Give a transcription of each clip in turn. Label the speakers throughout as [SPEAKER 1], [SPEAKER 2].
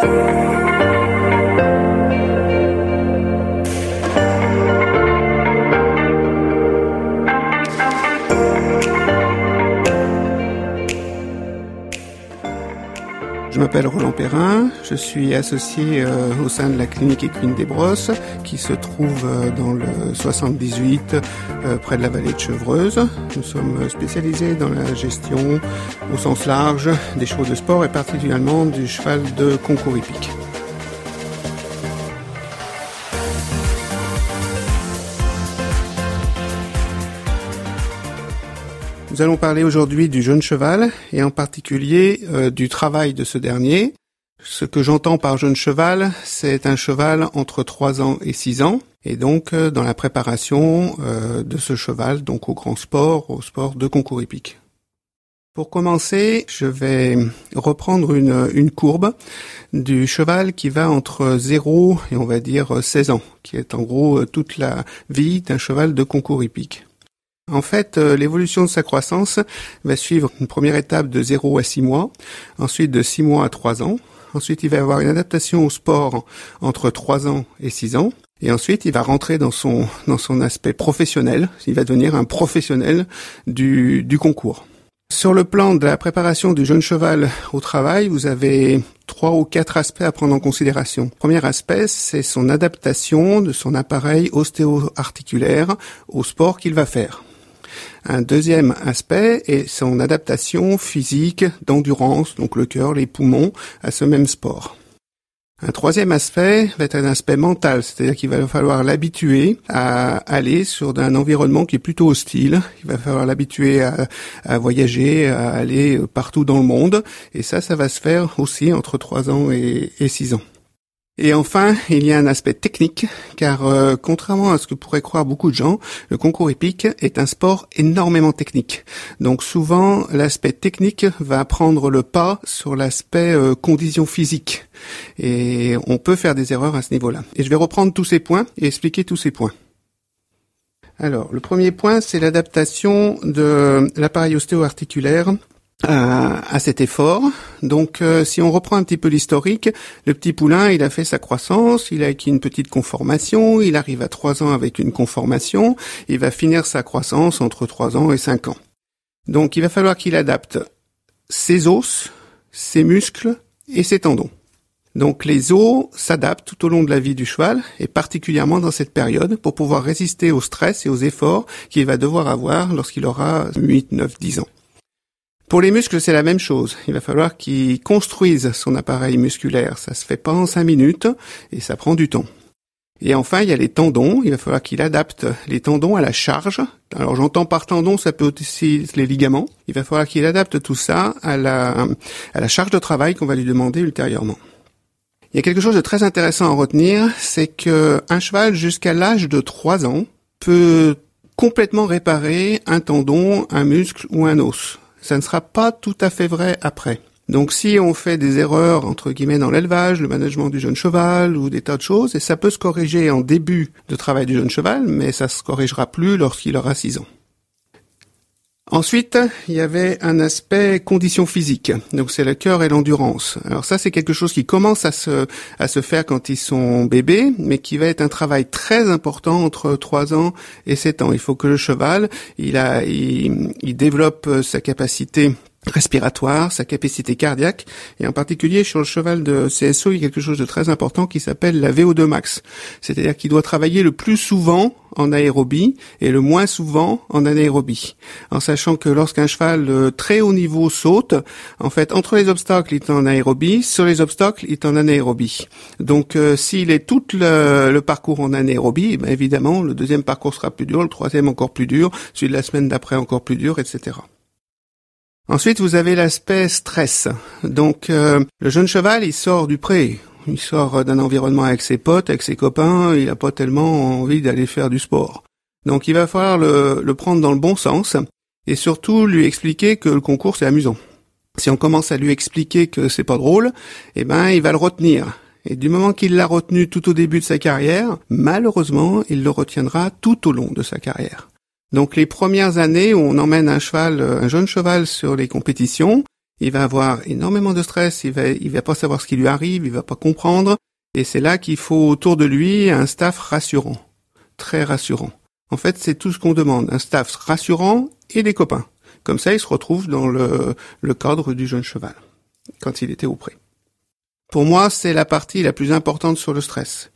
[SPEAKER 1] Je m'appelle Roland Perrin, je suis associé euh, au sein de la clinique Équine des Brosses qui se trouve euh, dans le 78 euh, près de la vallée de Chevreuse. Nous sommes spécialisés dans la gestion au sens large des chevaux de sport et particulièrement du cheval de concours hippique. Nous allons parler aujourd'hui du jeune cheval et en particulier euh, du travail de ce dernier. Ce que j'entends par jeune cheval, c'est un cheval entre 3 ans et 6 ans et donc euh, dans la préparation euh, de ce cheval donc au grand sport, au sport de concours hippique. Pour commencer, je vais reprendre une, une, courbe du cheval qui va entre 0 et on va dire 16 ans, qui est en gros toute la vie d'un cheval de concours hippique. En fait, euh, l'évolution de sa croissance va suivre une première étape de 0 à 6 mois, ensuite de 6 mois à 3 ans. Ensuite, il va avoir une adaptation au sport entre 3 ans et 6 ans. Et ensuite, il va rentrer dans son, dans son aspect professionnel. Il va devenir un professionnel du, du concours. Sur le plan de la préparation du jeune cheval au travail, vous avez trois ou quatre aspects à prendre en considération. Premier aspect, c'est son adaptation de son appareil ostéo-articulaire au sport qu'il va faire. Un deuxième aspect est son adaptation physique d'endurance, donc le cœur, les poumons, à ce même sport. Un troisième aspect va être un aspect mental, c'est-à-dire qu'il va falloir l'habituer à aller sur un environnement qui est plutôt hostile. Il va falloir l'habituer à, voyager, à aller partout dans le monde. Et ça, ça va se faire aussi entre trois ans et, 6 ans. Et enfin, il y a un aspect technique, car euh, contrairement à ce que pourraient croire beaucoup de gens, le concours épique est un sport énormément technique. Donc souvent, l'aspect technique va prendre le pas sur l'aspect euh, condition physique. Et on peut faire des erreurs à ce niveau-là. Et je vais reprendre tous ces points et expliquer tous ces points. Alors, le premier point, c'est l'adaptation de l'appareil ostéo-articulaire à, cet effort. Donc, euh, si on reprend un petit peu l'historique, le petit poulain, il a fait sa croissance, il a acquis une petite conformation, il arrive à trois ans avec une conformation, il va finir sa croissance entre trois ans et cinq ans. Donc, il va falloir qu'il adapte ses os, ses muscles et ses tendons. Donc les os s'adaptent tout au long de la vie du cheval et particulièrement dans cette période pour pouvoir résister au stress et aux efforts qu'il va devoir avoir lorsqu'il aura 8, 9, 10 ans. Pour les muscles, c'est la même chose. Il va falloir qu'il construise son appareil musculaire. Ça se fait pas en cinq minutes et ça prend du temps. Et enfin, il y a les tendons. Il va falloir qu'il adapte les tendons à la charge. Alors, j'entends par tendon, ça peut aussi les ligaments. Il va falloir qu'il adapte tout ça à la, à la charge de travail qu'on va lui demander ultérieurement. Il y a quelque chose de très intéressant à retenir, c'est que un cheval jusqu'à l'âge de 3 ans peut complètement réparer un tendon, un muscle ou un os ça ne sera pas tout à fait vrai après. Donc si on fait des erreurs entre guillemets dans l'élevage, le management du jeune cheval ou des tas de choses, et ça peut se corriger en début de travail du jeune cheval, mais ça se corrigera plus lorsqu'il aura 6 ans. Ensuite, il y avait un aspect condition physique. Donc c'est le cœur et l'endurance. Alors ça c'est quelque chose qui commence à se à se faire quand ils sont bébés, mais qui va être un travail très important entre 3 ans et 7 ans. Il faut que le cheval, il a il, il développe sa capacité respiratoire, sa capacité cardiaque, et en particulier sur le cheval de CSO, il y a quelque chose de très important qui s'appelle la VO2 max. C'est-à-dire qu'il doit travailler le plus souvent en aérobie et le moins souvent en anaérobie. En sachant que lorsqu'un cheval de très haut niveau saute, en fait, entre les obstacles, il est en aérobie, sur les obstacles, il est en anaérobie. Donc, euh, s'il est tout le, parcours en anaérobie, ben, évidemment, le deuxième parcours sera plus dur, le troisième encore plus dur, celui de la semaine d'après encore plus dur, etc. Ensuite, vous avez l'aspect stress. Donc, euh, le jeune cheval, il sort du pré. Il sort d'un environnement avec ses potes, avec ses copains. Il n'a pas tellement envie d'aller faire du sport. Donc, il va falloir le, le prendre dans le bon sens et surtout lui expliquer que le concours c'est amusant. Si on commence à lui expliquer que c'est pas drôle, eh ben, il va le retenir. Et du moment qu'il l'a retenu tout au début de sa carrière, malheureusement, il le retiendra tout au long de sa carrière. Donc les premières années où on emmène un cheval, euh, un jeune cheval sur les compétitions, il va avoir énormément de stress, il va, il va pas savoir ce qui lui arrive, il va pas comprendre, et c'est là qu'il faut autour de lui un staff rassurant, très rassurant. En fait, c'est tout ce qu'on demande, un staff rassurant et des copains. Comme ça, il se retrouve dans le, le cadre du jeune cheval, quand il était auprès. Pour moi, c'est la partie la plus importante sur le stress.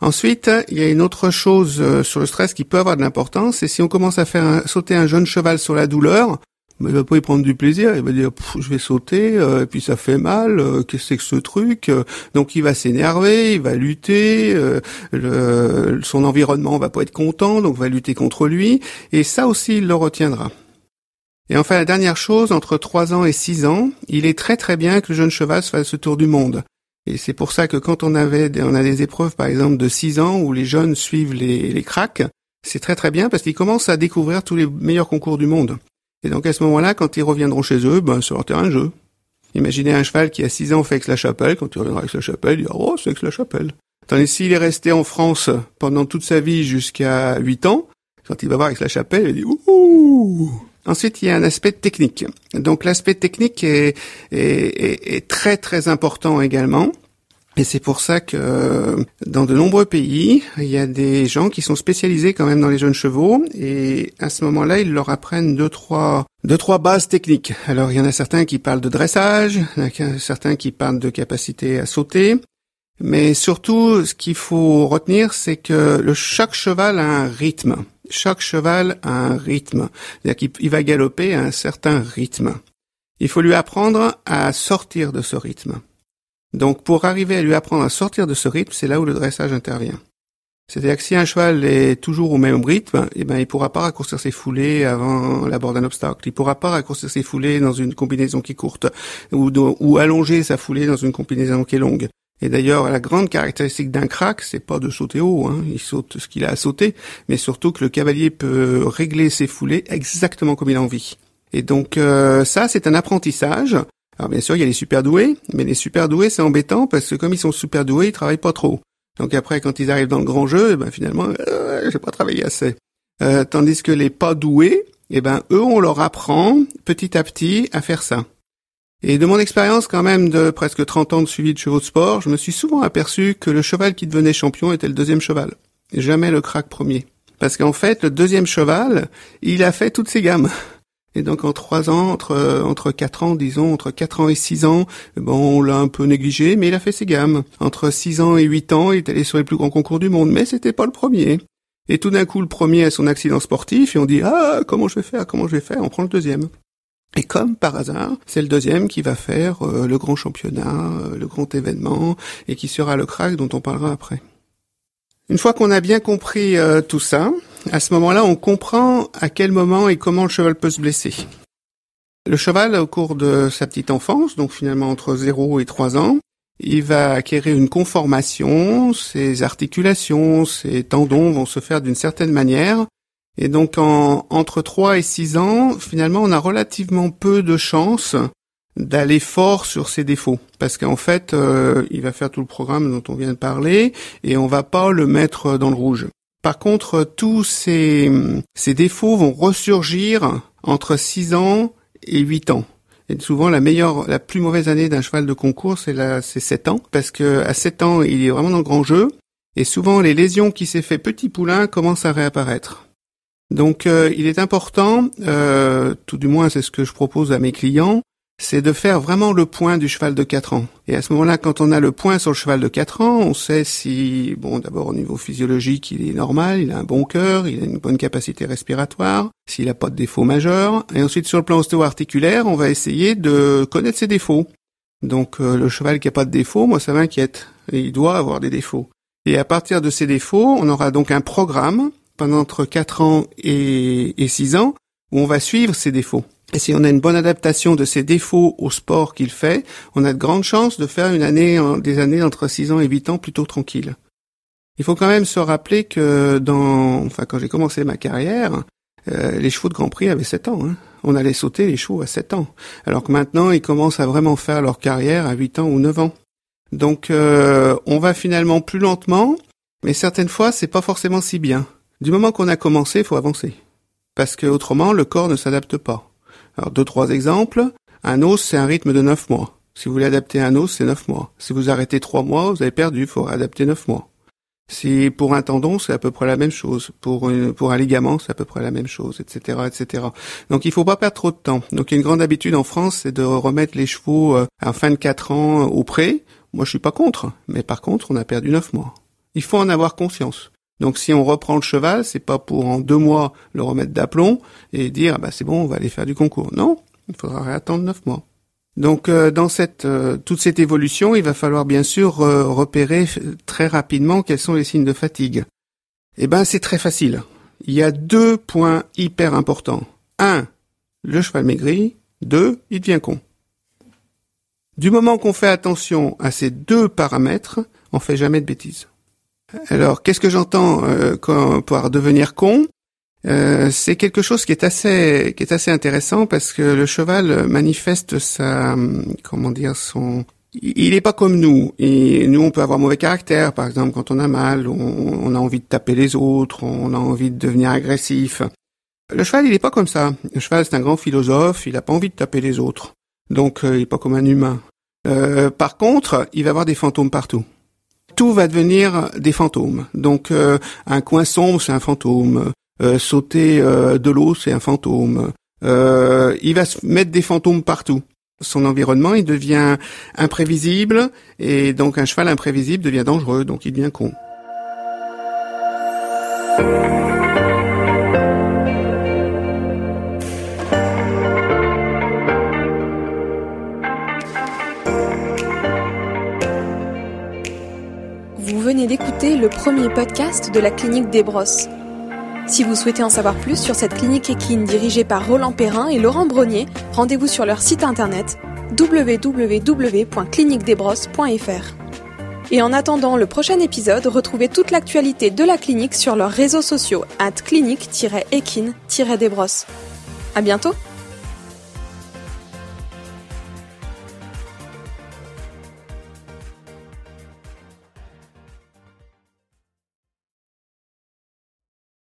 [SPEAKER 1] Ensuite, il y a une autre chose euh, sur le stress qui peut avoir de l'importance, c'est si on commence à faire sauter un jeune cheval sur la douleur, mais il va pas y prendre du plaisir, il va dire je vais sauter, euh, et puis ça fait mal, euh, qu'est-ce que c'est que ce truc Donc il va s'énerver, il va lutter, son environnement va pas être content, donc va lutter contre lui, et ça aussi il le retiendra. Et enfin la dernière chose, entre 3 ans et 6 ans, il est très très bien que le jeune cheval se fasse ce tour du monde. Et c'est pour ça que quand on avait on a des épreuves par exemple de 6 ans où les jeunes suivent les, les cracks, c'est très très bien parce qu'ils commencent à découvrir tous les meilleurs concours du monde. Et donc à ce moment-là, quand ils reviendront chez eux, ben leur terrain de jeu. Imaginez un cheval qui a 6 ans fait Aix-la-Chapelle, quand il reviendra avec la chapelle il dira Oh, c'est Aix-la-Chapelle. Tandis s'il est resté en France pendant toute sa vie jusqu'à 8 ans, quand il va voir Aix-la-Chapelle, il dit Ouh Ensuite, il y a un aspect technique. Donc l'aspect technique est, est, est, très très important également. Et c'est pour ça que dans de nombreux pays, il y a des gens qui sont spécialisés quand même dans les jeunes chevaux et à ce moment-là, ils leur apprennent deux trois deux trois bases techniques. Alors il y en a certains qui parlent de dressage, il y en a certains qui parlent de capacité à sauter, mais surtout ce qu'il faut retenir, c'est que le chaque cheval a un rythme. Chaque cheval a un rythme, c'est-à-dire qu'il va galoper à un certain rythme. Il faut lui apprendre à sortir de ce rythme. Donc pour arriver à lui apprendre à sortir de ce rythme, c'est là où le dressage intervient. C'est-à-dire que si un cheval est toujours au même rythme, eh ben il pourra pas raccourcir ses foulées avant l'abord d'un obstacle. Il pourra pas raccourcir ses foulées dans une combinaison qui est courte ou, ou allonger sa foulée dans une combinaison qui est longue. Et d'ailleurs, la grande caractéristique d'un crack, c'est pas de sauter haut, hein. il saute ce qu'il a à sauter, mais surtout que le cavalier peut régler ses foulées exactement comme il a envie. Et donc euh, ça, c'est un apprentissage. Alors bien sûr, il y a les super doués, mais les super doués, c'est embêtant parce que comme ils sont super doués, ils travaillent pas trop. Donc après, quand ils arrivent dans le grand jeu, eh ben finalement, euh, j'ai pas travaillé assez. Euh, tandis que les pas doués, eh ben eux, on leur apprend petit à petit à faire ça. Et de mon expérience quand même de presque 30 ans de suivi de chevaux de sport, je me suis souvent aperçu que le cheval qui devenait champion était le deuxième cheval, jamais le crack premier. Parce qu'en fait, le deuxième cheval, il a fait toutes ses gammes. Et donc en trois ans, entre entre quatre ans, disons entre quatre ans et six ans, bon, on l'a un peu négligé, mais il a fait ses gammes. Entre six ans et huit ans, il est allé sur les plus grands concours du monde, mais c'était pas le premier. Et tout d'un coup, le premier a son accident sportif et on dit ah comment je vais faire, comment je vais faire, on prend le deuxième. Et comme par hasard, c'est le deuxième qui va faire euh, le grand championnat, euh, le grand événement, et qui sera le crack dont on parlera après. Une fois qu'on a bien compris euh, tout ça, à ce moment-là, on comprend à quel moment et comment le cheval peut se blesser. Le cheval, au cours de sa petite enfance, donc finalement entre 0 et 3 ans, il va acquérir une conformation, ses articulations, ses tendons vont se faire d'une certaine manière, et donc en, entre 3 et 6 ans, finalement, on a relativement peu de chances d'aller fort sur ses défauts parce qu'en fait euh, il va faire tout le programme dont on vient de parler et on va pas le mettre dans le rouge. Par contre, tous ces, ces défauts vont ressurgir entre 6 ans et 8 ans. Et souvent la meilleure, la plus mauvaise année d'un cheval de concours, c'est la, c'est 7 ans, parce que à 7 ans, il est vraiment dans le grand jeu, et souvent les lésions qui s'est fait petit poulain commencent à réapparaître. Donc euh, il est important, euh, tout du moins c'est ce que je propose à mes clients, c'est de faire vraiment le point du cheval de 4 ans. Et à ce moment-là, quand on a le point sur le cheval de 4 ans, on sait si, bon, d'abord au niveau physiologique, il est normal, il a un bon cœur, il a une bonne capacité respiratoire, s'il n'a pas de défauts majeurs. Et ensuite, sur le plan ostéo-articulaire, on va essayer de connaître ses défauts. Donc le cheval qui n'a pas de défauts, moi ça m'inquiète. Il doit avoir des défauts. Et à partir de ces défauts, on aura donc un programme pendant entre 4 ans et, et 6 ans où on va suivre ses défauts. Et si on a une bonne adaptation de ses défauts au sport qu'il fait, on a de grandes chances de faire une année, des années entre 6 ans et 8 ans plutôt tranquille. Il faut quand même se rappeler que dans, enfin, quand j'ai commencé ma carrière, euh, les chevaux de Grand Prix avaient 7 ans. Hein. On allait sauter les chevaux à 7 ans. Alors que maintenant, ils commencent à vraiment faire leur carrière à 8 ans ou 9 ans. Donc, euh, on va finalement plus lentement, mais certaines fois, c'est pas forcément si bien. Du moment qu'on a commencé, il faut avancer. Parce que autrement, le corps ne s'adapte pas. Alors, deux, trois exemples. Un os, c'est un rythme de 9 mois. Si vous voulez adapter un os, c'est 9 mois. Si vous arrêtez 3 mois, vous avez perdu, il faut réadapter 9 mois. Si pour un tendon, c'est à peu près la même chose. Pour pour un ligament, c'est à peu près la même chose, etc., etc. Donc il faut pas perdre trop de temps. Donc une grande habitude en France, c'est de remettre les chevaux euh, à fin de 4 ans au pré. Moi, je suis pas contre, mais par contre, on a perdu 9 mois. Il faut en avoir conscience. Donc si on reprend le cheval, c'est pas pour en deux mois le remettre d'aplomb et dire ah bah c'est bon, on va aller faire du concours. Non, il faudra réattendre neuf mois. Donc euh, dans cette euh, toute cette évolution, il va falloir bien sûr euh, repérer très rapidement quels sont les signes de fatigue. Eh ben c'est très facile. Il y a deux points hyper importants. Un, le cheval maigrit. Deux, il devient con. Du moment qu'on fait attention à ces deux paramètres, on fait jamais de bêtises. Alors, qu'est-ce que j'entends euh, par devenir con? Euh, C'est quelque chose qui est assez qui est assez intéressant parce que le cheval manifeste sa comment dire son il n'est pas comme nous. Et nous, on peut avoir mauvais caractère, par exemple, quand on a mal, on, a envie de taper les autres, on a envie de devenir agressif. Le cheval, il n'est pas comme ça. Le cheval, c'est un grand philosophe, il n'a pas envie de taper les autres. Donc, euh, il n'est pas comme un humain. Euh, par contre, il va avoir des fantômes partout tout va devenir des fantômes. Donc euh, un coin sombre, c'est un fantôme. Euh, sauter euh, de l'eau, c'est un fantôme. il va se mettre des fantômes partout. Son environnement, il devient imprévisible, et donc un cheval imprévisible devient dangereux, donc il devient con.
[SPEAKER 2] Premier podcast de la clinique des Brosses. Si vous souhaitez en savoir plus sur cette clinique équine dirigée par Roland Perrin et Laurent Brognier, rendez-vous sur leur site internet www.cliniquedesbrosses.fr. Et en attendant le prochain épisode, retrouvez toute l'actualité de la clinique sur leurs réseaux sociaux at clinique-équine-desbrosses. À bientôt!